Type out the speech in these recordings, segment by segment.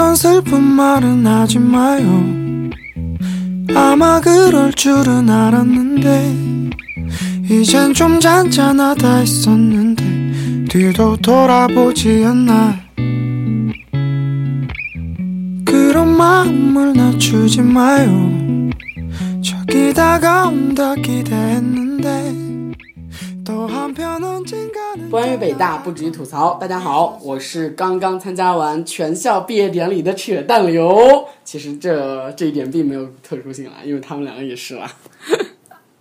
그런 슬픈 말은 하지 마요. 아마 그럴 줄은 알았는데, 이젠 좀 잔잔하다 했었는데, 뒤도 돌아보지 않나. 그런 마음을 낮추지 마요. 저기 다가온다 기대했는데. 关于北大不止于吐槽，大家好，我是刚刚参加完全校毕业典礼的扯淡流。其实这这一点并没有特殊性啦，因为他们两个也是啦。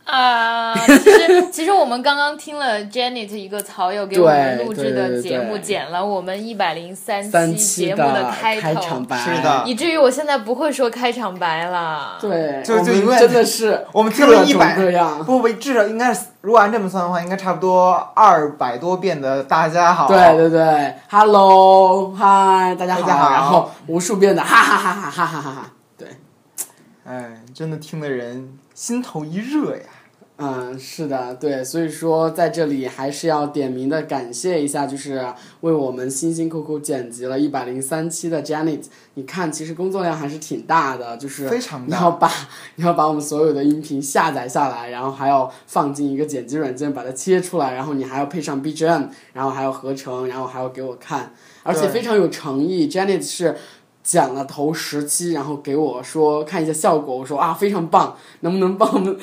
啊，其实 其实我们刚刚听了 Janet 一个草友给我们录制的节目，剪了我们一百零三三期节目的开头，场白，是的。以至于我现在不会说开场白了。对，就就因为真的是我们听了一百不不，至少应该是，如果按这么算的话，应该差不多二百多遍的“大家好”。对对对，Hello，嗨，大家好，大家好。然后无数遍的哈哈哈哈哈哈哈哈，对，哎，真的听的人心头一热呀。嗯，是的，对，所以说在这里还是要点名的感谢一下，就是为我们辛辛苦苦剪辑了一百零三期的 Janet，你看其实工作量还是挺大的，就是非常大你要把你要把我们所有的音频下载下来，然后还要放进一个剪辑软件把它切出来，然后你还要配上 BGM，然后还要合成，然后还要给我看，而且非常有诚意，Janet 是。剪了头十期，然后给我说看一下效果，我说啊非常棒，能不能帮我们？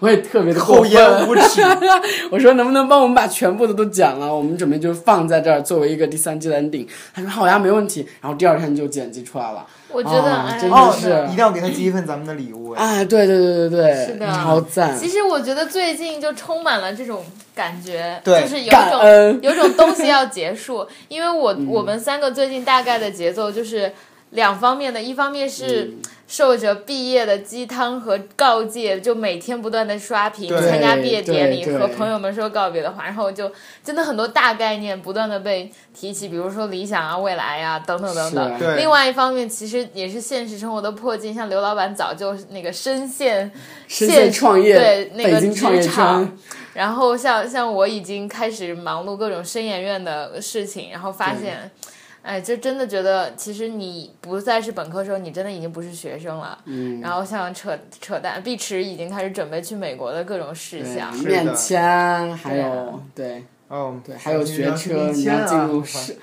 我也特别的厚颜无耻。我说能不能帮我们把全部的都剪了？我们准备就放在这儿作为一个第三季的 ending。他说好呀，没问题。然后第二天就剪辑出来了。我觉得，真的哦，是一定要给他寄一份咱们的礼物。哎，对对对对对，是的超赞。其实我觉得最近就充满了这种感觉，对就是有一种有种东西要结束，因为我、嗯我们三个最近大概的节奏就是两方面的，一方面是嗯受着毕业的鸡汤和告诫，就每天不断的刷屏，参加毕业典礼和朋友们说告别的话，然后就真的很多大概念不断的被提起，比如说理想啊、未来呀、等等等等。另外一方面，其实也是现实生活的迫近，像刘老板早就那个深陷深陷创业，对那个创业职场，然后像像我已经开始忙碌各种深研院的事情，然后发现，哎，就真的觉得其实你不再是本科生，你真的已经不是学生了。嗯，然后像扯扯淡，碧池已经开始准备去美国的各种事项。面签，还对啊有对哦，对，还有学车，你要进入是是。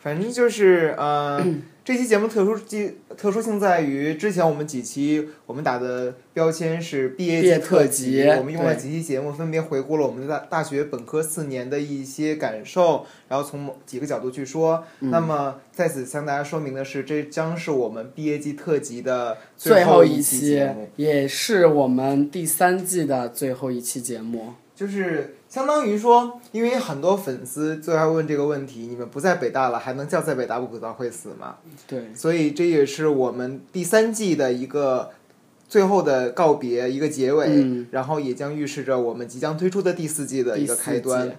反正就是呃，这期节目特殊记特殊性在于，之前我们几期我们打的标签是毕业季特特辑我们用了几期节目，分别回顾了我们的大大学本科四年的一些感受，然后从某几个角度去说。嗯那么在此向大家说明的是，这将是我们毕业季特辑的最后一期节目。也是我们第三季的最后一期节目。就是相当于说，因为很多粉丝最爱问这个问题：你们不在北大了，还能叫在北大不可到会死吗？对，所以这也是我们第三季的一个最后的告别，一个结尾，嗯然后也将预示着我们即将推出的第四季的一个开端。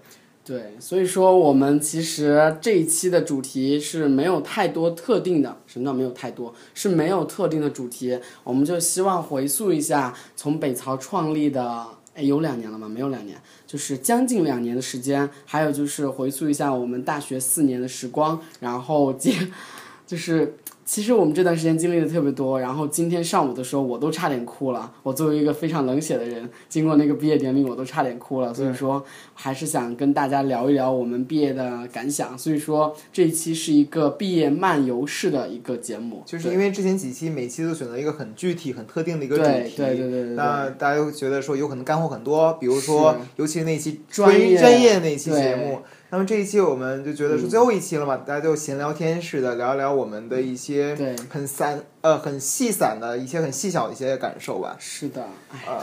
对，所以说我们其实这一期的主题是没有太多特定的，什么叫没有太多？是没有特定的主题，我们就希望回溯一下从北曹创立的，哎，有两年了吗？没有两年，就是将近两年的时间，还有就是回溯一下我们大学四年的时光，然后接，就是。其实我们这段时间经历的特别多，然后今天上午的时候我都差点哭了。我作为一个非常冷血的人，经过那个毕业典礼，我都差点哭了。所以说，还是想跟大家聊一聊我们毕业的感想。所以说，这一期是一个毕业漫游式的一个节目，就是因为之前几期每期都选择一个很具体、很特定的一个主题，对对对对对那大家会觉得说有可能干货很多，比如说，尤其是那期专业专业那期节目。那么这一期我们就觉得是最后一期了嘛，大家就闲聊天似的聊一聊我们的一些对。很散呃很细散的一些很细小的一些感受吧。是的，哎，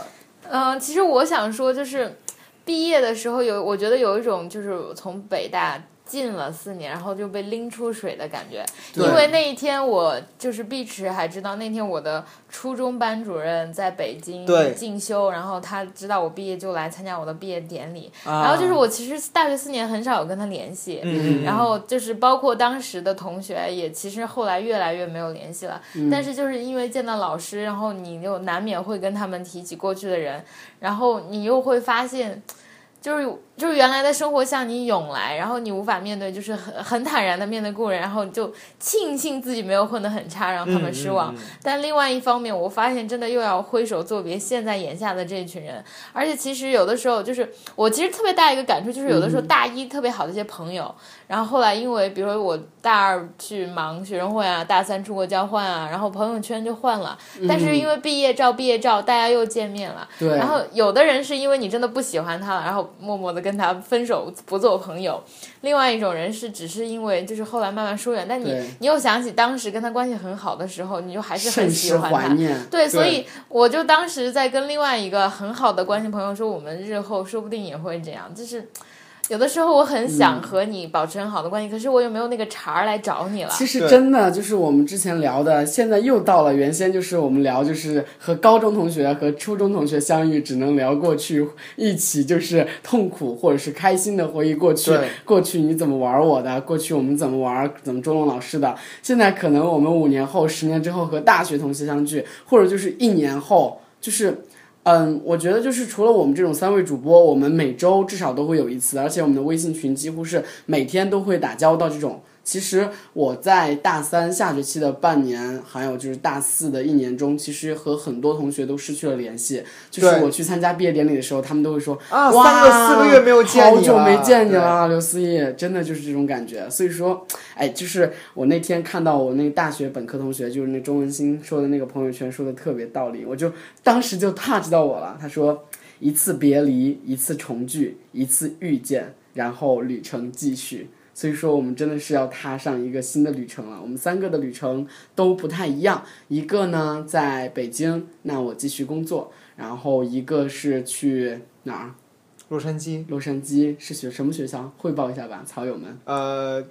呃，嗯、其实我想说，就是毕业的时候有，我觉得有一种就是从北大进了四年，然后就被拎出水的感觉。因为那一天我就是碧池还知道，那天我的初中班主任在北京进修，然后他知道我毕业就来参加我的毕业典礼。然然后就是我其实大学四年很少有跟他联系，嗯然后就是包括当时的同学也其实后来越来越没有联系了，嗯但是就是因为见到老师，然后你又难免会跟他们提起过去的人，然后你又会发现。就是就是原来的生活向你涌来，然后你无法面对，就是很很坦然的面对故人，然后就庆幸自己没有混得很差，让他们失望。嗯嗯嗯。但另外一方面，我发现真的又要挥手作别现在眼下的这群人，而且其实有的时候就是我其实特别大一个感触，就是有的时候大一特别好的一些朋友，然后后来因为比如说我大二去忙学生会啊，大三出国交换啊，然后朋友圈就换了，但是因为毕业照毕业照大家又见面了，对，然后有的人是因为你真的不喜欢他了，然后默默的跟他分手不做朋友；，另外一种人是只是因为就是后来慢慢疏远，但你你又想起当时跟他关系很好的时候，你就还是很喜欢他。对，所以我就当时在跟另外一个很好的关系朋友说，我们日后说不定也会这样，就是。有的时候我很嗯想和你保持很好的关系，可是我又没有那个茬儿来找你了。其实真的就是我们之前聊的，现在又到了原先就是我们聊就是和高中同学和初中同学相遇，只能聊过去，一起就是痛苦或者是开心的回忆过去，过去你怎么玩我的，过去我们怎么玩怎么捉弄老师的。现在可能我们五年后、十年之后和大学同学相聚，或者就是一年后，就是。嗯，我觉得就是除了我们这种三位主播，我们每周至少都会有一次，而且我们的微信群几乎是每天都会打交道这种。其实我在大三下学期的半年，还有就是大四的一年中，其实和很多同学都失去了联系。就是我去参加毕业典礼的时候，他们都会说啊，哇三个四个月没有见你好久没见你了，刘思义，真的就是这种感觉。所以说，哎，就是我那天看到我那个大学本科同学，就是那钟文新说的那个朋友圈说的特别道理，我就当时就 touch 到我了。他说，一次别离，一次重聚，一次遇见，然后旅程继续。所以说，我们真的是要踏上一个新的旅程了。我们三个的旅程都不太一样，一个呢在北京，那我继续工作，然后一个是去哪儿？洛杉矶，洛杉矶是学什么学校？汇报一下吧，草友们。呃，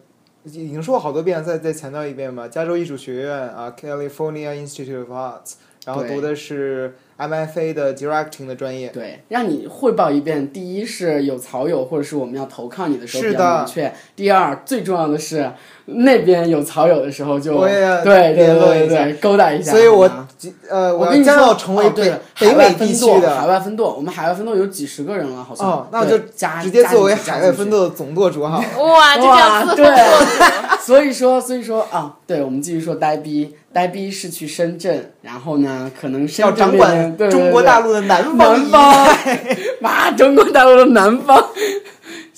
已经说过好多遍了，再再强调一遍吧。加州艺术学院啊，California Institute of Arts，然后读的是 MFA 的 Directing 的专业。对，让你汇报一遍。第一是有草友，或者是我们要投靠你的时候比较是的明确。第二，最重要的是那边有草友的时候就对对对勾搭一下。所以我呃，我跟你说，将要成为哦对北北美地区分舵海外分舵，我们海外分舵有几十个人了，好像。哦，那我对就加直接作为海外分。舵的总舵主哈。哇，就这样 自哇对。所以说，所以说啊，对，我们继续说呆逼，呆逼是去深圳，然后呢，可能是要掌管中国大陆的南方一南方，妈，中国大陆的南方，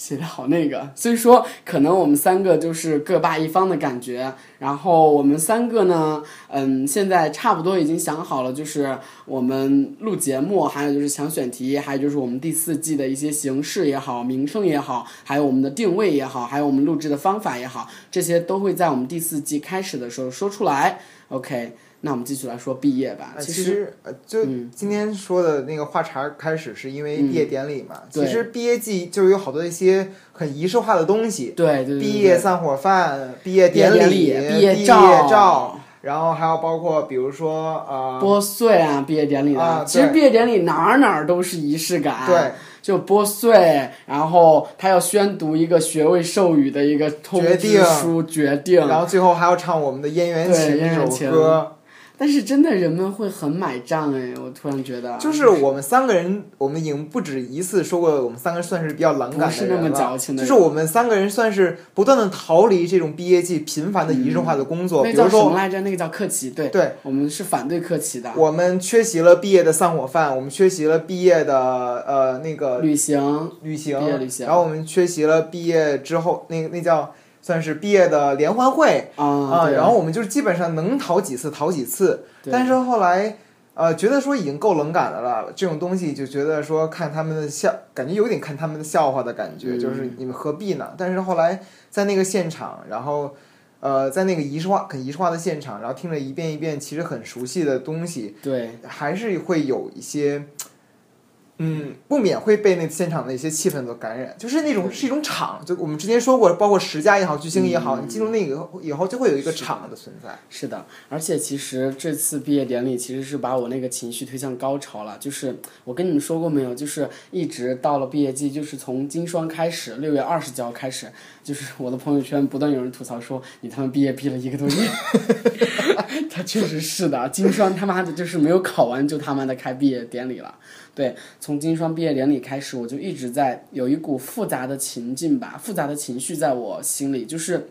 写的好那个。所以说，可能我们三个就是各霸一方的感觉。然后我们三个呢，嗯，现在差不多已经想好了，就是我们录节目，还有就是想选题，还有就是我们第四季的一些形式也好，名称也好，还有我们的定位也好，还有我们录制的方法也好，这些都会在我们第四季开始的时候说出来。OK，那我们继续来说毕业吧。呃其实，呃，就嗯今天说的那个话茬儿开始是因为毕业典礼嘛。对其实毕业季就是有好多一些很仪式化的东西，对对对对毕业散伙饭、毕业典礼、礼、毕业照，然后还有包括比如说呃，拨穗啊，毕业典礼的，啊其实毕业典礼哪儿哪儿都是仪式感。对，就拨穗，然后他要宣读一个学位授予的一个通知决定书决定。然后最后还要唱我们的《燕园对情》这首歌。但是真的人们会很买账哎，我突然觉得就是我们三个人，我们已经不止一次说过，我们三个人算是比较冷感不是那么的人了。矫情的，就是我们三个人算是不断的逃离这种毕业季频繁的仪式化的工作，那叫比如说，什么来着？那个叫克奇，对，对我们是反对克奇的。我们缺席了毕业的散伙饭，我们缺席了毕业的呃那个旅行，旅行，旅行然后我们缺席了毕业之后那那叫算是毕业的联欢会啊啊，然后我们就是基本上能逃几次逃几次，但是后来呃觉得说已经够冷感的了，这种东西就觉得说看他们的笑，感觉有点看他们的笑话的感觉，嗯就是你们何必呢？但是后来在那个现场，然后。呃，在那个仪式化、很仪式化的现场，然后听了一遍一遍，其实很熟悉的东西，对还是会有一些，嗯，不免会被那现场的一些气氛所感染，就是那种是一种场，就我们之前说过，包括十佳也好，巨星也好，嗯你进入那个以后就会有一个场的存在。是的，而且其实这次毕业典礼其实是把我那个情绪推向高潮了。就是我跟你们说过没有？就是一直到了毕业季，就是从金双开始，六月二十几号开始，就是我的朋友圈不断有人吐槽说你他妈毕业毕了一个多月。他确实是的，金双他妈的就是没有考完就他妈的开毕业典礼了。对，从金双毕业典礼开始，我就一直在有一股复杂的情境吧，复杂的情绪在我心里，就是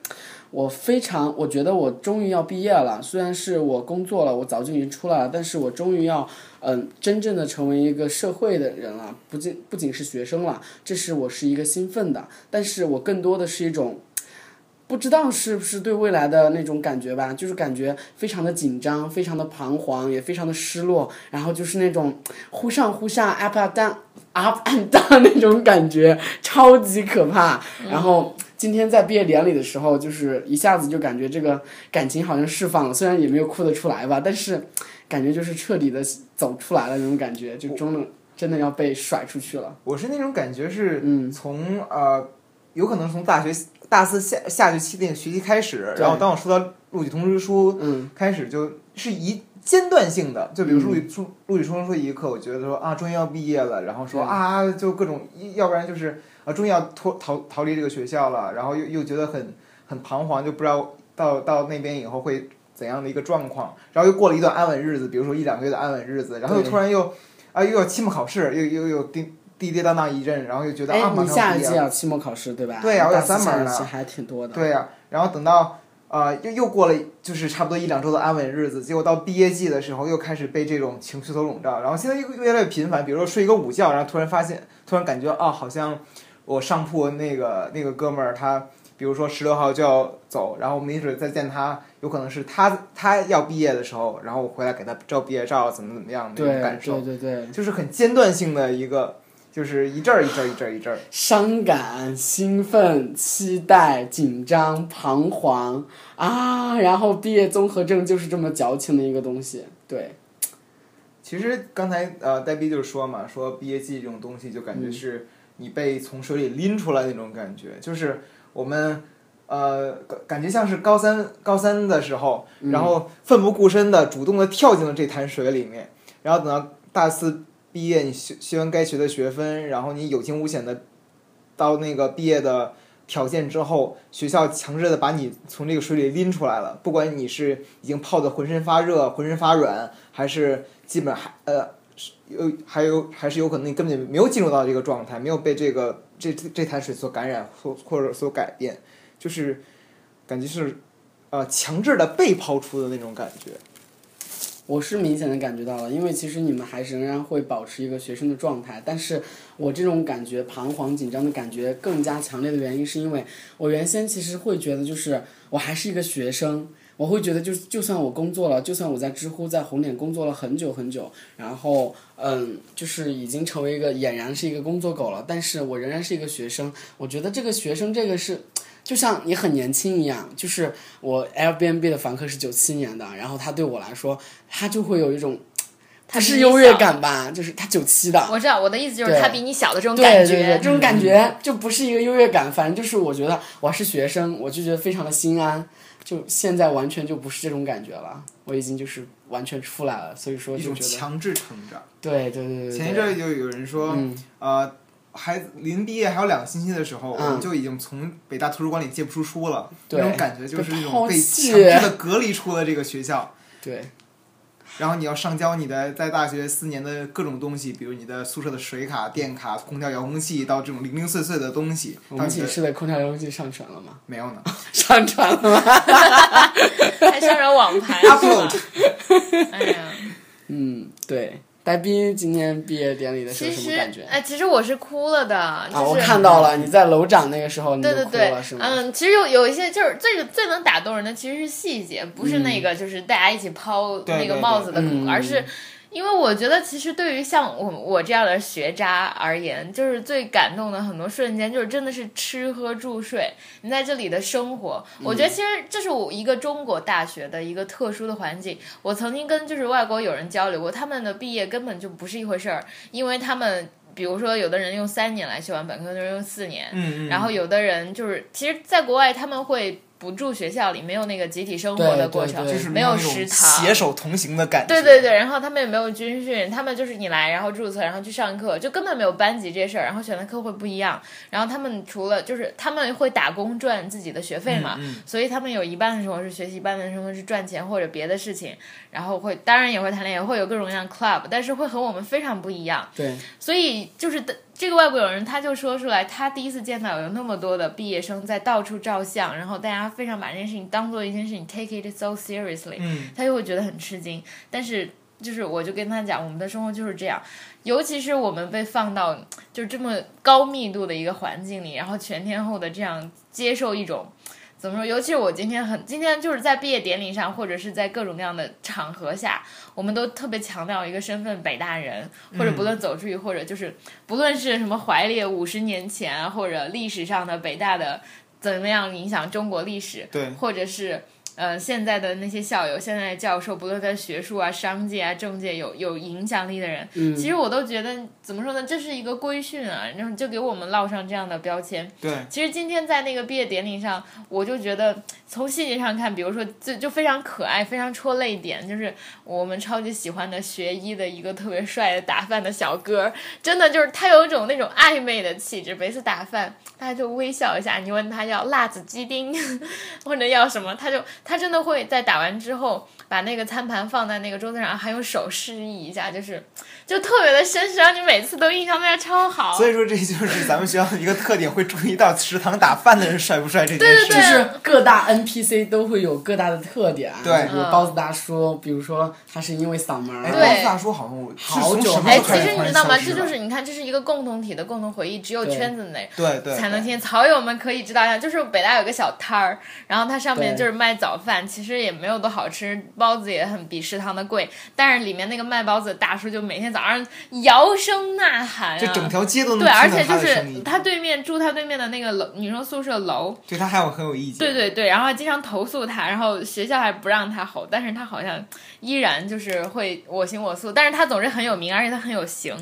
我非常，我觉得我终于要毕业了，虽然是我工作了，我早就已经出来了，但是我终于要，嗯，真正的成为一个社会的人了，不仅不仅是学生了，这是我是一个兴奋的，但是我更多的是一种。不知道是不是对未来的那种感觉吧，就是感觉非常的紧张，非常的彷徨，也非常的失落，然后就是那种忽上忽下，up and down，up and down 那种感觉，超级可怕。然后今天在毕业典礼的时候，就是一下子就感觉这个感情好像释放了，虽然也没有哭得出来吧，但是感觉就是彻底的走出来了那种感觉，就真的真的要被甩出去了。我是那种感觉是嗯从呃，有可能从大学大四下下学期那个学期开始，然后当我收到录取通知书嗯。开始，就是一间断性的，就比如说录取书录取通知书一刻，我觉得说啊，终于要毕业了，然后说啊，就各种，要不然就是啊，终于要脱逃逃离这个学校了，然后又又觉得很很彷徨，就不知道到到那边以后会怎样的一个状况，然后又过了一段安稳日子，比如说一两个月的安稳日子，然后又突然又啊又要期末考试，又又又跌跌跌宕宕一阵，然后又觉得哎啊，下一季要期末考试对吧？对呀我有三门呢下一期还挺多的。对呀、然后等到呃又又过了就是差不多一两周的安稳日子，结果到毕业季的时候又开始被这种情绪所笼罩，然后现在又越来越频繁，比如说睡一个午觉，然后突然发现，突然感觉啊，好像我上铺那个那个哥们儿他。比如说十六号就要走，然后没准再见他，有可能是他他要毕业的时候，然后我回来给他照毕业照，怎么怎么样那种感受，对对对，就是很间断性的一个，就是一阵儿一阵儿一阵儿一阵儿。伤感、兴奋、期待、紧张、彷徨啊，然后毕业综合症就是这么矫情的一个东西。对，其实刚才呃，呆逼就说嘛，说毕业季这种东西就感觉嗯是你被从水里拎出来那种感觉，就是我们呃感感觉像是高三高三的时候，嗯然后奋不顾身的主动的跳进了这潭水里面，然后等到大四毕业，你学学完该学的学分，然后你有惊无险的到那个毕业的。条件之后，学校强制的把你从这个水里拎出来了。不管你是已经泡的浑身发热、浑身发软，还是基本还呃有还有还是有可能你根本就没有进入到这个状态，没有被这个这这潭水所感染或或者所改变，就是感觉是呃强制的被抛出的那种感觉。我是明显的感觉到了，因为其实你们还是仍然会保持一个学生的状态，但是我这种感觉彷徨紧张的感觉更加强烈的原因，是因为我原先其实会觉得就是我还是一个学生。我会觉得就就算我工作了，就算我在知乎在红点工作了很久很久，然后嗯，就是已经成为一个俨然是一个工作狗了，但是我仍然是一个学生。我觉得这个学生这个是，就像你很年轻一样，就是我 Airbnb 的房客是九七年的，然后他对我来说，他就会有一种，他是优越感吧，就是他九七的，我知道我的意思就是他比你小的这种感觉，对对，这种感觉就不是一个优越感，反正就是我觉得我是学生，我就觉得非常的心安。就现在完全就不是这种感觉了，我已经就是完全出来了，所以说一种就觉得，强制成长。对对对对对。前一阵就有人说，嗯呃，孩子临毕业还有两个星期的时候，嗯我们就已经从北大图书馆里借不出书了，那种感觉就是那种被强制的隔离出了这个学校。对然后你要上交你的在大学四年的各种东西，比如你的宿舍的水卡、电卡、空调遥控器，到这种零零碎碎的东西。我们寝室的空调遥控器上传了吗？没有呢 上传了吗？还上传网盘是吧？，upload。哎呀，嗯，对。呆逼今天毕业典礼的时候其实什么感觉？哎，其实我是哭了的，就是、啊，我看到了，你在楼长那个时候你就对对对哭了，是，吗？嗯，其实有有一些就是最最能打动人的其实是细节，不是那个就是大家一起抛那个帽子的嗯而是。因为我觉得，其实对于像我我这样的学渣而言，就是最感动的很多瞬间，就是真的是吃喝住睡，你在这里的生活。我觉得其实这是我一个中国大学的一个特殊的环境。我曾经跟就是外国友人交流过，他们的毕业根本就不是一回事儿，因为他们比如说有的人用三年来修完本科，有的人用四年，嗯嗯。然后有的人就是，其实，在国外他们会不住学校里，没有那个集体生活的过程，没有食堂，携手同行的感觉。对对对，然后他们也没有军训，他们就是你来，然后注册，然后去上课，就根本没有班级这事儿，然后选的课会不一样。然后他们除了就是他们会打工赚自己的学费嘛，嗯所以他们有一半的时候是学习，一半的时候是赚钱或者别的事情，然后会当然也会谈恋爱，会有各种各样 club，但是会和我们非常不一样。对，所以就是的这个外国友人，他就说出来，他第一次见到有那么多的毕业生在到处照相，然后大家非常把这件事情当做一件事情，take it so seriously，、嗯他就会觉得很吃惊。但是就是我就跟他讲，我们的生活就是这样，尤其是我们被放到就这么高密度的一个环境里，然后全天候的这样接受一种。怎么说？尤其是我今天很，今天就是在毕业典礼上，或者是在各种各样的场合下，我们都特别强调一个身份——北大人，或者不论走出去，或者就是不论是什么怀列五十年前啊，或者历史上的北大的怎么样影响中国历史，对或者是呃现在的那些校友、现在的教授，不论在学术啊、商界啊、政界有有影响力的人，嗯，其实我都觉得怎么说呢，这是一个规训啊，然后就给我们烙上这样的标签。对，其实今天在那个毕业典礼上，我就觉得从细节上看，比如说就就非常可爱，非常戳泪点，就是我们超级喜欢的学医的一个特别帅的打饭的小哥，真的就是他有一种那种暧昧的气质，每次打饭大家就微笑一下，你问他要辣子鸡丁 或者要什么，他就他真的会在打完之后把那个餐盘放在那个桌子上，还用手示意一下，就是就特别的绅士，让你每次都印象对他超好。所以说这就是咱们学校的一个特点，会注意到食堂打饭的人帅不帅这件事。对就是各大 NPC 都会有各大的特点，对比如包子大叔，比如说他是因为嗓门儿，哎，对包子大叔好像好久从什么哎，时候开始其实你知道吗？这就是你看，这是一个共同体的共同回忆，只有圈子内对对对才能听。草友们可以知道一下，就是北大有个小摊儿，然后它上面就是卖早饭，其实也没有多好吃，包子也很比食堂的贵，但是里面那个卖包子的大叔就每天早上摇声呐喊、啊，这整条街都能对，而听且就。是他对面住他对面的那个楼女生宿舍楼，对他还有很有意见。对对对，然后还经常投诉他，然后学校还不让他吼，但是他好像依然就是会我行我素，但是他总是很有名，而且他很有型。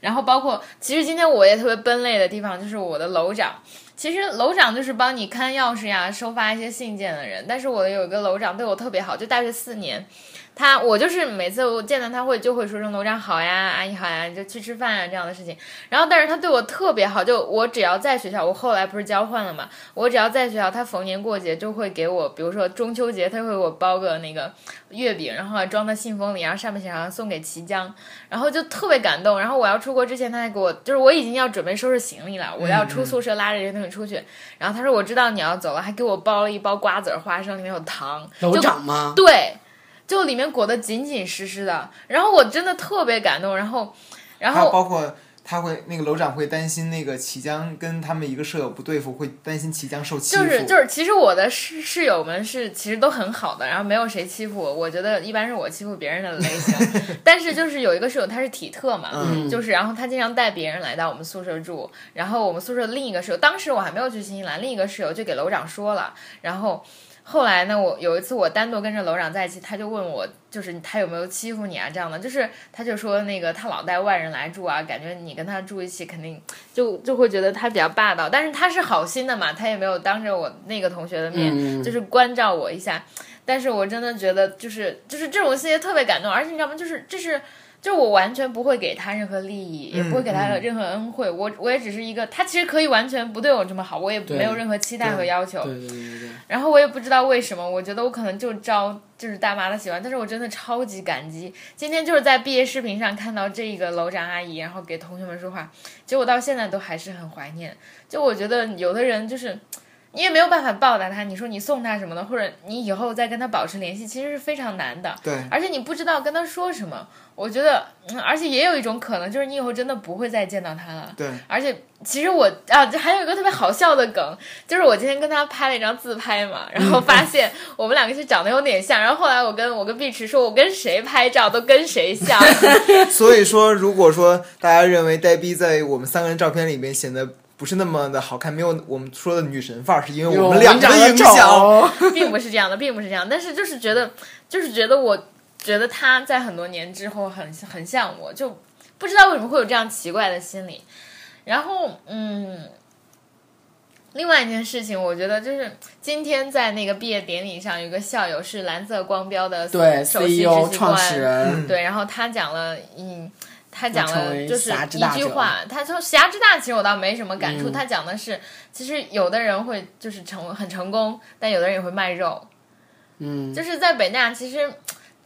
然后包括其实今天我也特别奔累的地方，就是我的楼长。其实楼长就是帮你看钥匙呀、收发一些信件的人，但是我有一个楼长对我特别好，就大学四年。他我就是每次我见到他会就会说声楼长好呀，阿姨好呀，就去吃饭啊这样的事情。然后但是他对我特别好，就我只要在学校，我后来不是交换了嘛，我只要在学校，他逢年过节就会给我，比如说中秋节，他会给我包个那个月饼，然后还装在信封里，然后上面写上送给綦江，然后就特别感动。然后我要出国之前，他还给我，就是我已经要准备收拾行李了，我要出宿舍拉着这些东西出去。然后他说我知道你要走了，还给我包了一包瓜子儿、花生，里面有糖。楼就长吗？对，就里面裹得紧紧实实的。然后我真的特别感动。然后，然后包括他会那个楼长会担心那个齐江跟他们一个舍友不对付，会担心齐江受欺负。就是就是，其实我的室室友们是其实都很好的，然后没有谁欺负我。我觉得一般是我欺负别人的类型，但是就是有一个室友他是体特嘛，嗯就是然后他经常带别人来到我们宿舍住，然后我们宿舍另一个室友，当时我还没有去新西兰，另一个室友就给楼长说了，然后。后来呢，我有一次我单独跟着楼长在一起，他就问我，就是他有没有欺负你啊？这样的，就是他就说那个他老带外人来住啊，感觉你跟他住一起肯定就就会觉得他比较霸道，但是他是好心的嘛，他也没有当着我那个同学的面，嗯就是关照我一下。但是我真的觉得就是就是这种细节特别感动，而且你知道吗？就是这是。就是我完全不会给他任何利益，也不会给他嗯任何恩惠。我我也只是一个，他其实可以完全不对我这么好，我也没有任何期待和要求。对对对对对，然后我也不知道为什么，我觉得我可能就招就是大妈的喜欢，但是我真的超级感激。今天就是在毕业视频上看到这个楼长阿姨，然后给同学们说话，结果到现在都还是很怀念。就我觉得有的人就是。你也没有办法报答他，你说你送他什么的，或者你以后再跟他保持联系，其实是非常难的。对而且你不知道跟他说什么。我觉得，嗯，而且也有一种可能，就是你以后真的不会再见到他了。对，而且其实我啊，还有一个特别好笑的梗，就是我今天跟他拍了一张自拍嘛，然后发现我们两个是长得有点像，然后后来我跟我跟碧池说，我跟谁拍照都跟谁像，所以说，如果说大家认为呆逼在我们三个人照片里面显得不是那么的好看，没有我们说的女神范儿，是因为我们两个影响。并不是这样的，并不是这样，但是就是觉得，就是觉得我觉得他在很多年之后很很像我，就不知道为什么会有这样奇怪的心理。然后，嗯，另外一件事情，我觉得就是今天在那个毕业典礼上，有个校友是蓝色光标的对首席执 CEO 行创始官，人，对，然后他讲了，嗯，他讲了就是一句话，他说侠之大，其实我倒没什么感触，嗯他讲的是，其实有的人会就是成很成功，但有的人也会卖肉，嗯，就是在北大，其实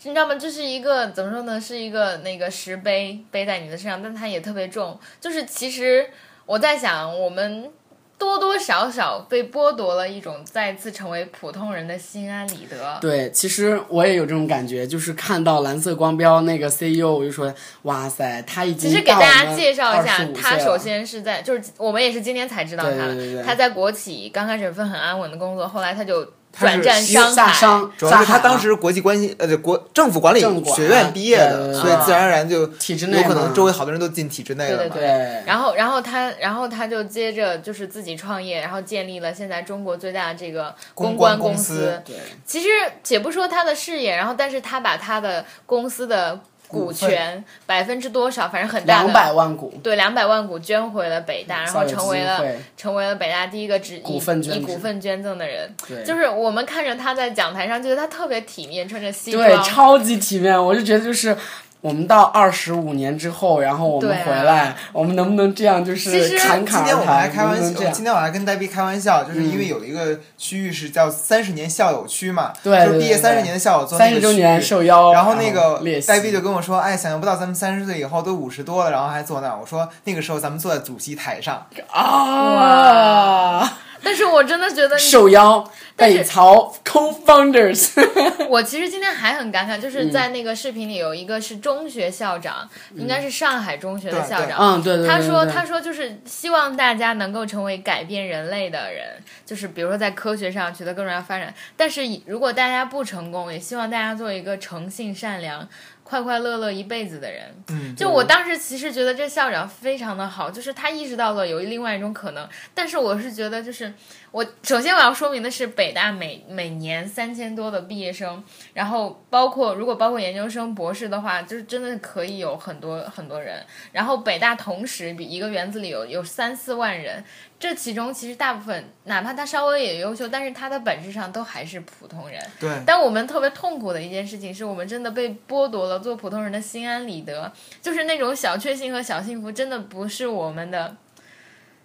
你知道吗？这是一个怎么说呢？是一个那个石碑背在你的身上，但它也特别重。就是其实我在想，我们多多少少被剥夺了一种再次成为普通人的心安理得。对，其实我也有这种感觉，就是看到蓝色光标那个 CEO，我就说，哇塞，他已经其实给大家介绍一下，他首先是在，就是我们也是今天才知道他的。对对对对他在国企刚开始有份很安稳的工作，后来他就转战商海。下商，主要是他当时国际关系呃对国政府管理学院毕业的，所以自然而然就体制内有可能周围好多人都进体制内了嘛。对对，然后，然后他，然后他就接着就是自己创业，然后建立了现在中国最大的这个公关关公司司。对其实且不说他的事业，然后但是他把他的公司的股权百分之多少，反正很大两百的，万股，对，两百万股捐回了北大，然后成为了成为了北大第一个只股份以以股份捐赠的人。对，就是我们看着他在讲台上，觉得他特别体面，穿着西装，对，超级体面。我就觉得就是我们到二十五年之后，然后我们回来，我们能不能这样，就是侃侃而今天我们还，开玩笑？今天我还跟呆逼开玩笑，就是因为嗯有一个区域是叫三十年校友区嘛，对就是毕业三十年的校友做那三十周个区域年受邀，然后那个列席呆逼就跟我说，哎，想象不到咱们三十岁以后都五十多了，然后还坐那儿。我说那个时候咱们坐在主席台上，啊，但是我真的觉得你受邀北曹 co-founders，我其实今天还很感慨，嗯就是在那个视频里有一个是中学校长，应该是上海中学的校长。嗯，对对对，他说：“他说就是希望大家能够成为改变人类的人，就是比如说在科学上取得更重要发展。但是如果大家不成功，也希望大家做一个诚信善良、快快乐乐一辈子的人。嗯，就我当时其实觉得这校长非常的好，就是他意识到了有另外一种可能。但是我是觉得，就是我首先我要说明的是，北大每每年三千多的毕业生，然后包括如果包括研究生、博士的话，就是真的可以有很多很多人。然后北大同时比一个园子里有有三四万人，这其中其实大部分哪怕他稍微也优秀，但是他的本质上都还是普通人。对，但我们特别痛苦的一件事情，是我们真的被剥夺了做普通人的心安理得，就是那种小确幸和小幸福，真的不是我们的，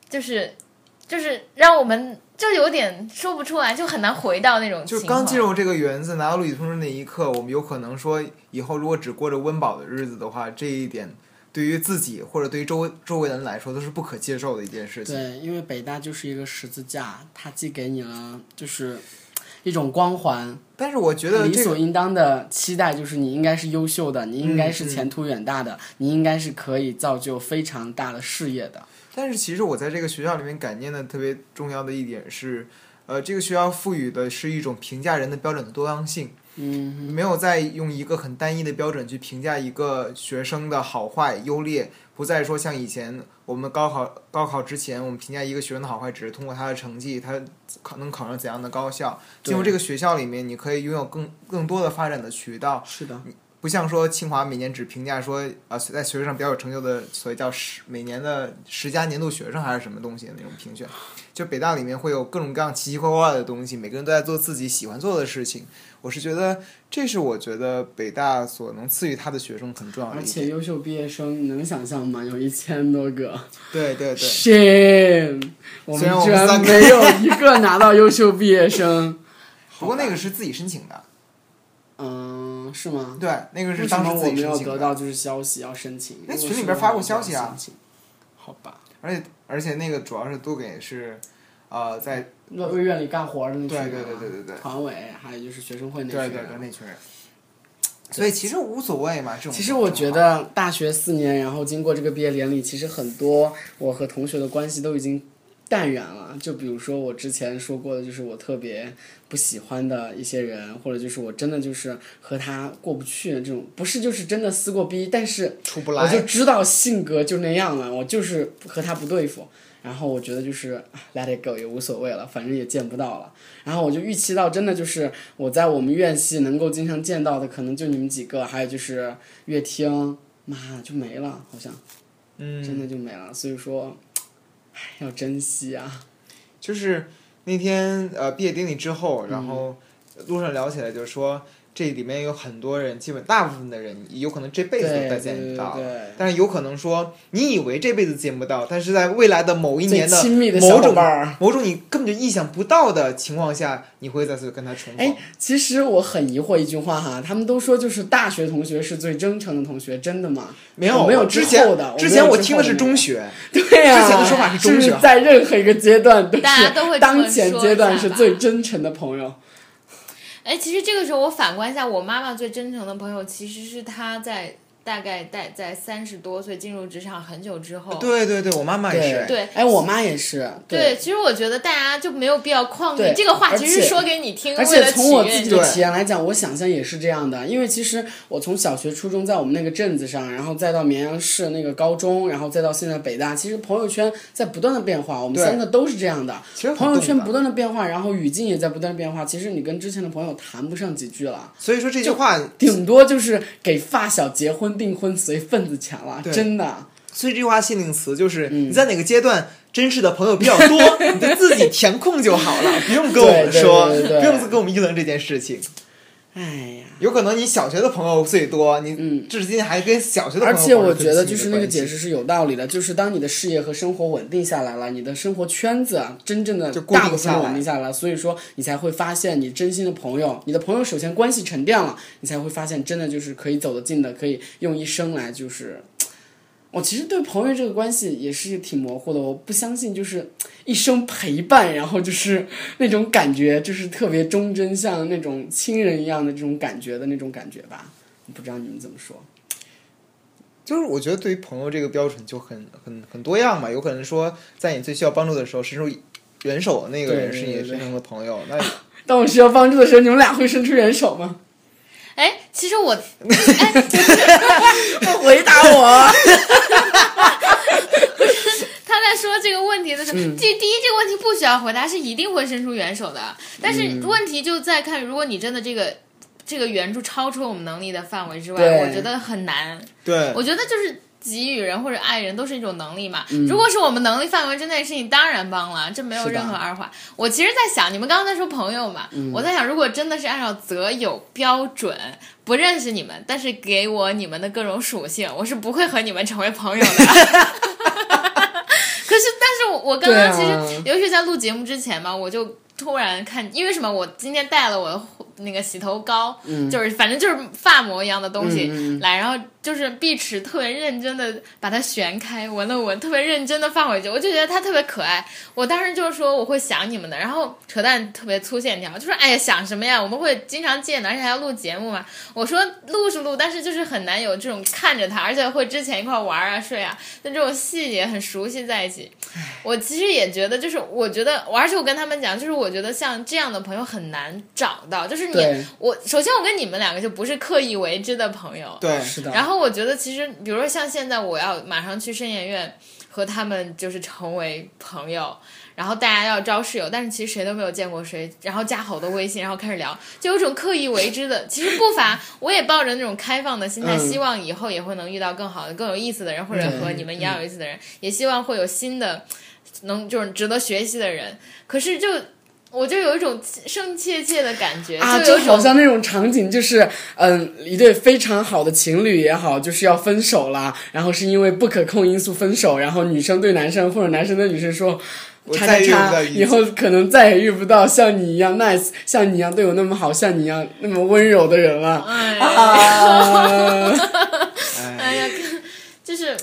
就是就是让我们就有点说不出来，就很难回到那种就情况。刚进入这个园子拿到录取通知那一刻，我们有可能说以后如果只过着温饱的日子的话，这一点对于自己或者对于周围周围的人来说都是不可接受的一件事情。对，因为北大就是一个十字架，它既给你了就是一种光环，但是我觉得理这个所应当的期待就是你应该是优秀的，你应该是嗯前途远大的，你应该是可以造就非常大的事业的。但是其实我在这个学校里面感念的特别重要的一点是，呃，这个学校赋予的是一种评价人的标准的多样性，嗯，没有再用一个很单一的标准去评价一个学生的好坏优劣，不再说像以前我们高考高考之前我们评价一个学生的好坏只是通过他的成绩，他考能考上怎样的高校。进入这个学校里面，你可以拥有更更多的发展的渠道，是的，不像说清华每年只评价说啊在学术上比较有成就的，所谓叫十每年的十佳年度学生还是什么东西的那种评选。就北大里面会有各种各样奇奇怪怪的东西，每个人都在做自己喜欢做的事情。我是觉得这是我觉得北大所能赐予他的学生很重要的而。且优秀毕业生能想象吗？有一千多个对对对，，shame，我们居然没有一个拿到优秀毕业生。不过那个是自己申请的，嗯，是吗？对，那个是当时自己没有得。到就是消息要申请？那群里边发过消息啊。好吧，而且而且那个主要是都给是，呃，在为为院里干活的那群对人啊，对对对对对团委还有就是学生会那群人。对对对那群人。所以其实无所谓嘛，这种。其实我觉得大学四年，然后经过这个毕业典礼，其实很多我和同学的关系都已经淡远了。就比如说我之前说过的，就是我特别不喜欢的一些人，或者就是我真的就是和他过不去的这种，不是就是真的撕过逼，但是出不我就。知道性格就那样了，我就是和他不对付。然后我觉得就是啊 let it go 也无所谓了，反正也见不到了。然后我就预期到真的就是我在我们院系能够经常见到的，可能就你们几个，还有就是乐厅，妈就没了，好像真嗯，的就没了。所以说，唉要珍惜啊。就是那天呃毕业典礼之后，然后路上聊起来，就是说这里面有很多人，基本大部分的人有可能这辈子都再见不到对对对，但是有可能说你以为这辈子见不到，但是在未来的某一年的亲密的某种。某种你根本就意想不到的情况下，你会再次跟他重逢。哎，其实我很疑惑一句话哈，他们都说就是大学同学是最真诚的同学，真的吗？没有没有之前之前我听的是中学，对呀、之前的说法是是中学在任何一个阶段都是大家都会当前阶段是最真诚的朋友。哎，其实这个时候我反观一下，我妈妈最真诚的朋友其实是她在大概在在三十多岁进入职场很久之后。对对对，我妈妈也是。对哎，我妈也是。对，其实我觉得大家就没有必要框你这个话，其实是说给你听，而且从我自己的体验来讲，我想象也是这样的。因为其实我从小学、初中在我们那个镇子上，然后再到绵阳市那个高中，然后再到现在北大，其实朋友圈在不断的变化。我们三个都是这样的，其实朋友圈不断的变化，然后语境也在不断的变化。其实你跟之前的朋友谈不上几句了。所以说这句话，顶多就是给发小结婚订婚随份子钱了，真的。所以这句话限定词就是嗯你在哪个阶段真实的朋友比较多，你就自己填空就好了，不用跟我们说，对对对不用跟我们议论这件事情。哎呀，有可能你小学的朋友最多，你嗯。至今还跟小学的朋友而且我觉得就是那个解释是有道理的，就是当你的事业和生活稳定下来了，你的生活圈子啊，真正的就固定大部分稳定下来。了，所以说你才会发现你真心的朋友，你的朋友首先关系沉淀了，你才会发现真的就是可以走得近的，可以用一生来就是。我其实对朋友这个关系也是挺模糊的，我不相信就是一生陪伴，然后就是那种感觉，就是特别忠贞，像那种亲人一样的这种感觉的那种感觉吧。不知道你们怎么说？就是我觉得对于朋友这个标准就很很很多样嘛，有可能说在你最需要帮助的时候伸出援手的那个人是你真正的朋友，那 当我需要帮助的时候，你们俩会伸出援手吗？哎，其实我 回答我。他在说这个问题的时候，嗯第、第一这个问题不需要回答，是一定会伸出援手的。但是嗯问题就在看，如果你真的这个这个援助超出我们能力的范围之外，我觉得很难。对我觉得就是给予人或者爱人都是一种能力嘛。嗯如果是我们能力范围之内的事情，当然帮了，这没有任何二话。我其实，在想，你们刚刚在说朋友嘛，嗯我在想，如果真的是按照择友标准，不认识你们，但是给我你们的各种属性，我是不会和你们成为朋友的。可是，但是我我刚刚其实，啊尤其是在录节目之前嘛，我就突然看，因为什么？我今天带了我的那个洗头膏，就是反正就是发膜一样的东西、来，然后就是碧池特别认真的把它旋开，闻了闻，特别认真的放回去，我就觉得它特别可爱。我当时就是说我会想你们的，然后扯淡特别粗线条，就说哎呀想什么呀？我们会经常见的，而且还要录节目嘛。我说录是录，但是就是很难有这种看着他，而且会之前一块玩啊睡啊，那这种细节很熟悉在一起。我其实也觉得，就是我觉得，而且我跟他们讲，就是我觉得像这样的朋友很难找到，就是你我首先我跟你们两个就不是刻意为之的朋友，对是的。然后我觉得其实，比如说像现在我要马上去深研院和他们就是成为朋友，然后大家要招室友，但是其实谁都没有见过谁，然后加好多微信，然后开始聊，就有种刻意为之的。其实不乏，我也抱着那种开放的心态，嗯希望以后也会能遇到更好的、更有意思的人，或者和你们一样有意思的人，也希望会有新的能就是值得学习的人。可是就。我就有一种生切切的感觉，啊，就就有一种好像那种场景，就是嗯，一对非常好的情侣也好，就是要分手啦，然后是因为不可控因素分手，然后女生对男生或者男生对女生说。叉我再叉叉，也遇不到以后可能再也遇不到像你一样 nice，像你一样对我那么好，像你一样那么温柔的人了。哎啊！哎呀，就是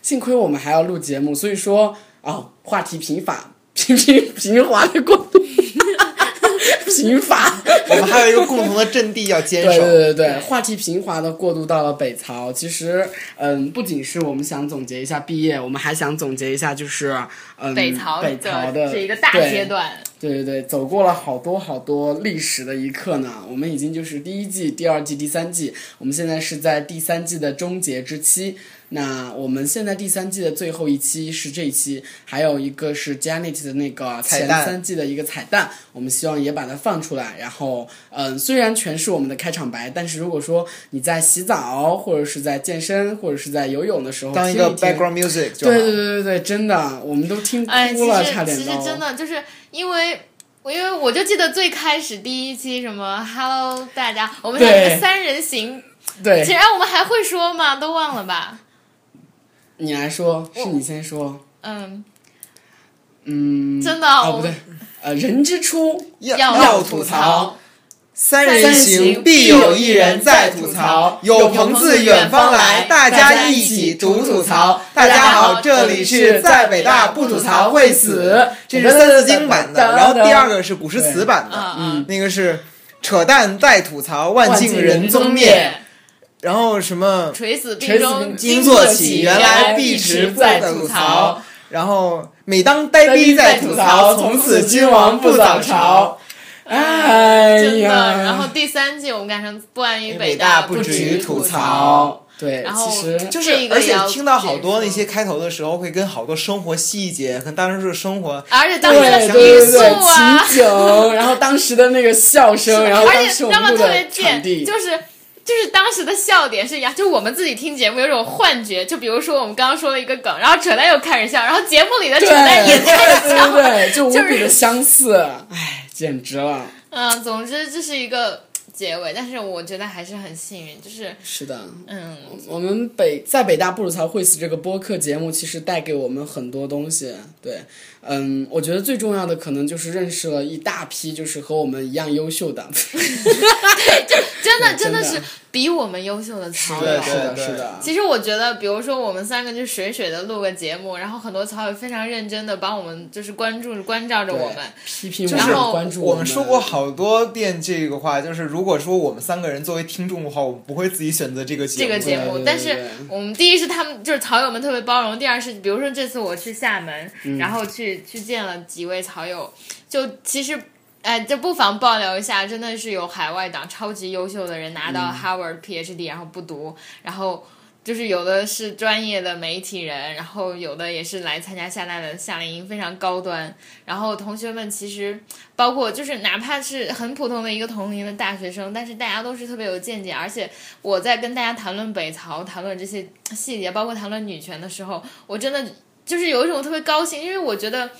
幸亏我们还要录节目，所以说哦，话题贫乏，平平平滑的过渡，平滑。我们还有一个共同的阵地要坚守。对对对，话题平滑的过渡到了北曹。其实，嗯，不仅是我们想总结一下毕业，我们还想总结一下，就是嗯，北曹北曹的这一个大阶段。对对对，走过了好多好多历史的一刻呢。我们已经就是第一季、第二季、第三季，我们现在是在第三季的终结之期。那我们现在第三季的最后一期是这一期，还有一个是 Janet 的那个前三季的一个彩蛋，我们希望也把它放出来。然后，嗯，虽然全是我们的开场白，但是如果说你在洗澡或者是在健身或者是在游泳的时候当一个 background music 就。对对对对对，真的，我们都听哎，其哭了，差实点都。其实真的就是因为。我因为我就记得最开始第一期什么 “Hello 大家”，我们对两个三人行，对竟然我们还会说吗？都忘了吧？你来说，是你先说。嗯，嗯，真的哦，我不对，呃，人之初要要吐吐槽，三人人行行必有一人在吐槽，有朋自远方来，大家一起吐吐槽。大家好，这里是在北大不吐槽会死，这是三字经版的，然后第二个是古诗词版的，嗯嗯，那个是扯淡再吐槽，万径人踪灭。然后什么垂死垂死病中惊坐起，原来碧池在在吐吐槽槽。然后每当呆逼在吐槽，从此君王不早朝。哎真的。呀，然后第三季我们改成不安于北大大不止止于吐吐槽。对，然后其实就是这，个而且听到好多那些开头的时候，会跟好多生活细节和当时的生活，而且当时的情景，然后当时的那个笑声，然后而当时我们录的特别贱场，地，就是就是当时的笑点是一样，就我们自己听节目有种幻觉，就比如说我们刚刚说了一个梗，然后扯淡又开始笑，然后节目里的扯对淡也开始对笑，对对，就无比的相似，哎，简直了。嗯，总之这是一个结尾，但是我觉得还是很幸运，就是是的，嗯，我们北在北大不吐槽会死这个播客节目，其实带给我们很多东西。对，嗯，我觉得最重要的可能就是认识了一大批就是和我们一样优秀的。真 的对真的真的是比我们优秀的草对友。是的，是的。其实我觉得，比如说我们三个就水水的录个节目，然后很多草友非常认真的帮我们，就是关注关照着我们。批评我就是们，关注们我们说过好多遍这个话，就是如果说我们三个人作为听众的话，我们不会自己选择这个节目这。个节目，但是我们第一是他们就是草友们特别包容，第二是比如说这次我去厦门，嗯然后去去见了几位草友，就其实。哎，这不妨爆料一下，真的是有海外党超级优秀的人拿嗯到 Harvard PhD，、然后不读，然后就是有的是专业的媒体人，然后有的也是来参加厦大的夏令营，非常高端。然后同学们其实包括就是哪怕是很普通的一个同龄的大学生，但是大家都是特别有见解，而且我在跟大家谈论北曹、谈论这些细节，包括谈论女权的时候，我真的就是有一种特别高兴，因为我觉得。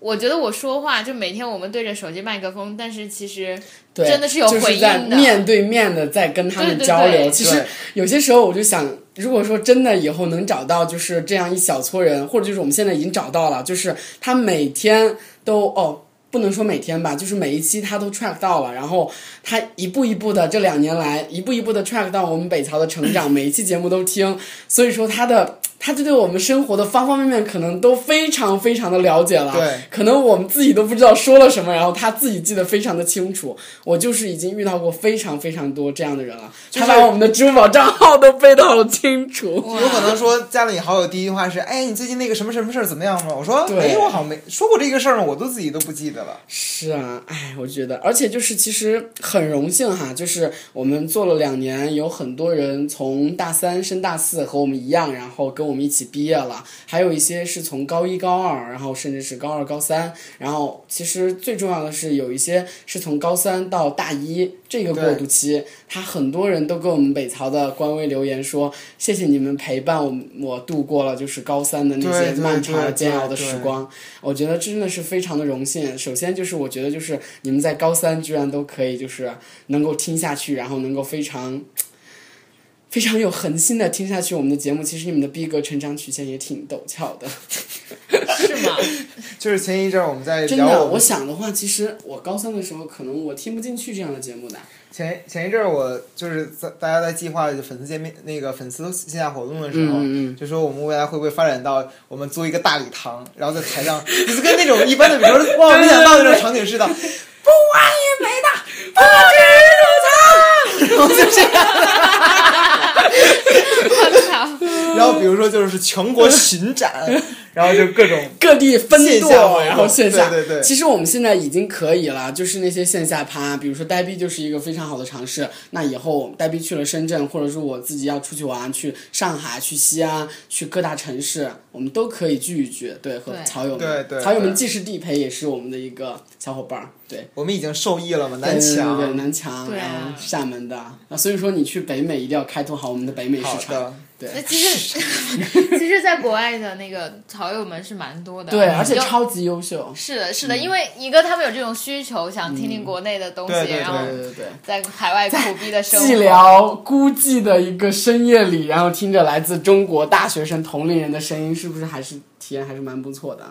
我觉得我说话就每天我们对着手机麦克风，但是其实对，真的是有回就是在音的面对面的在跟他们对对交流。对其实有些时候我就想，如果说真的以后能找到就是这样一小撮人，或者就是我们现在已经找到了，就是他每天都哦。不能说每天吧，就是每一期他都 track 到了，然后他一步一步的这两年来一步一步的 track 到我们北曹的成长，每一期节目都听，所以说他的他就对我们生活的方方面面可能都非常非常的了解了。对可能我们自己都不知道说了什么，然后他自己记得非常的清楚。我就是已经遇到过非常非常多这样的人了，就是他把我们的支付宝账号都背得好清楚。有可能说加了你好友第一句话是：“哎，你最近那个什么什么事儿怎么样吗？”我说：“对哎，我好像没说过这个事儿吗？我都自己都不记得了。是啊，哎，我觉得，而且就是其实很荣幸哈，就是我们做了两年，有很多人从大三升大四和我们一样，然后跟我们一起毕业了，还有一些是从高一高二，然后甚至是高二高三，然后其实最重要的是有一些是从高三到大一这个过渡期，他很多人都跟我们北曹的官微留言说，谢谢你们陪伴我我度过了就是高三的那些漫长而煎熬的时光。我觉得真的是非常的荣幸。首先就是我觉得就是你们在高三居然都可以就是能够听下去，然后能够非常。非常有恒心的听下去我们的节目，其实你们的逼格成长曲线也挺陡峭的。是吗？” 就是前一阵儿我们在真的，聊我想的话，其实我高三的时候，可能我听不进去这样的节目的。前前一阵儿我就是在大家在计划粉丝见面那个粉丝线下活动的时候，嗯嗯就说我们未来会不会发展到我们租一个大礼堂，然后在台上 就是跟那种一般的，比如说哇没想到那种场景似的，不欢迎北大，不知吐槽，然后就这样。然后比如说就是全国巡展，然后就各种 各地分舵，然后线下。对对对其实我们现在已经可以了，就是那些线下趴，比如说呆逼就是一个非常好的尝试。那以后呆逼去了深圳，或者是我自己要出去玩，去上海、去西安、去各大城市，我们都可以聚一聚。对，和对草友们，对对草友们既是地陪，也是我们的一个小伙伴儿。对。我们已经受益了嘛，南墙。对对对南墙，然后厦门的，那所以说你去北美一定要开拓好我们的北美市场。其实，其实，在国外的那个草友们是蛮多的，对，而且超级优秀。是的，是的，因为一个他们有这种需求，想听听国内的东西，对对对然后对对对。在海外苦逼的生活。寂寥孤寂的一个深夜里，然后听着来自中国大学生同龄人的声音，是不是还是体验还是蛮不错的？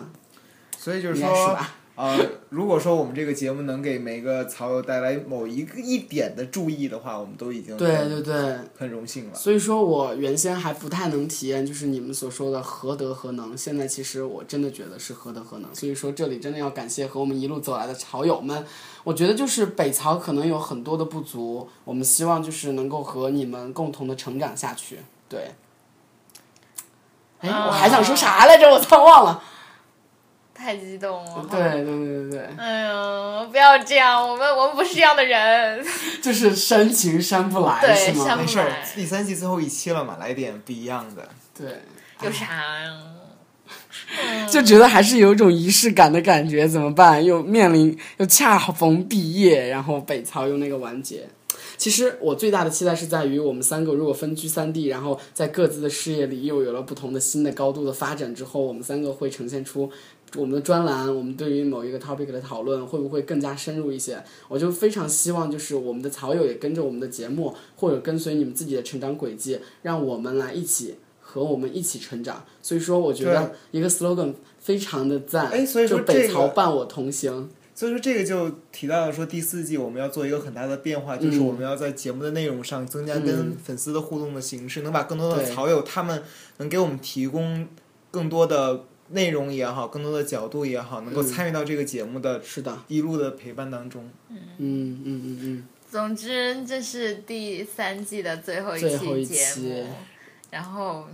所以就是说，吧？呃，如果说我们这个节目能给每个草友带来某一个一点的注意的话，我们都已经对对对，很荣幸了。所以说我原先还不太能体验，就是你们所说的何德何能。现在其实我真的觉得是何德何能。所以说这里真的要感谢和我们一路走来的潮友们。我觉得就是北曹可能有很多的不足，我们希望就是能够和你们共同的成长下去。对。哎，我还想说啥来着？我操，忘了。太激动了。对对对对对，哎呀，不要这样，我们我们不是这样的人。就是煽情煽不来，对是吗煽？没事第三季最后一期了嘛，来点不一样的。对。有啥呀？就觉得还是有一种仪式感的感觉，怎么办？又面临又恰逢毕业，然后北曹又那个完结。其实我最大的期待是在于我们三个如果分居三地，然后在各自的事业里又有了不同的新的高度的发展之后，我们三个会呈现出我们的专栏，我们对于某一个 topic 的讨论会不会更加深入一些？我就非常希望就是我们的草友也跟着我们的节目，或者跟随你们自己的成长轨迹，让我们来一起和我们一起成长。所以说，我觉得一个 slogan 非常的赞，哎所以说就北这个曹伴我同行。所以说这个就提到了说第四季我们要做一个很大的变化，就是嗯我们要在节目的内容上增加跟粉丝的互动的形式，能把更多的草友他们能给我们提供更多的内容也好，更多的角度也好，能够参与到这个节目的是的，一路的陪伴当中。嗯嗯嗯嗯嗯，总之，这是第三季的最后最后一节期目，然后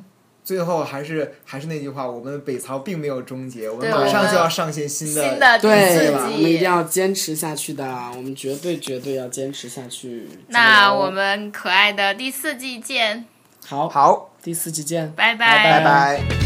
最后还是还是那句话，我们北曹并没有终结，我们马上就要上线新的。新的第四对我们一定。要坚持下去的，我们绝对绝对要坚持下去。那我们可爱的第四季见，好好，第四季见，拜拜拜拜。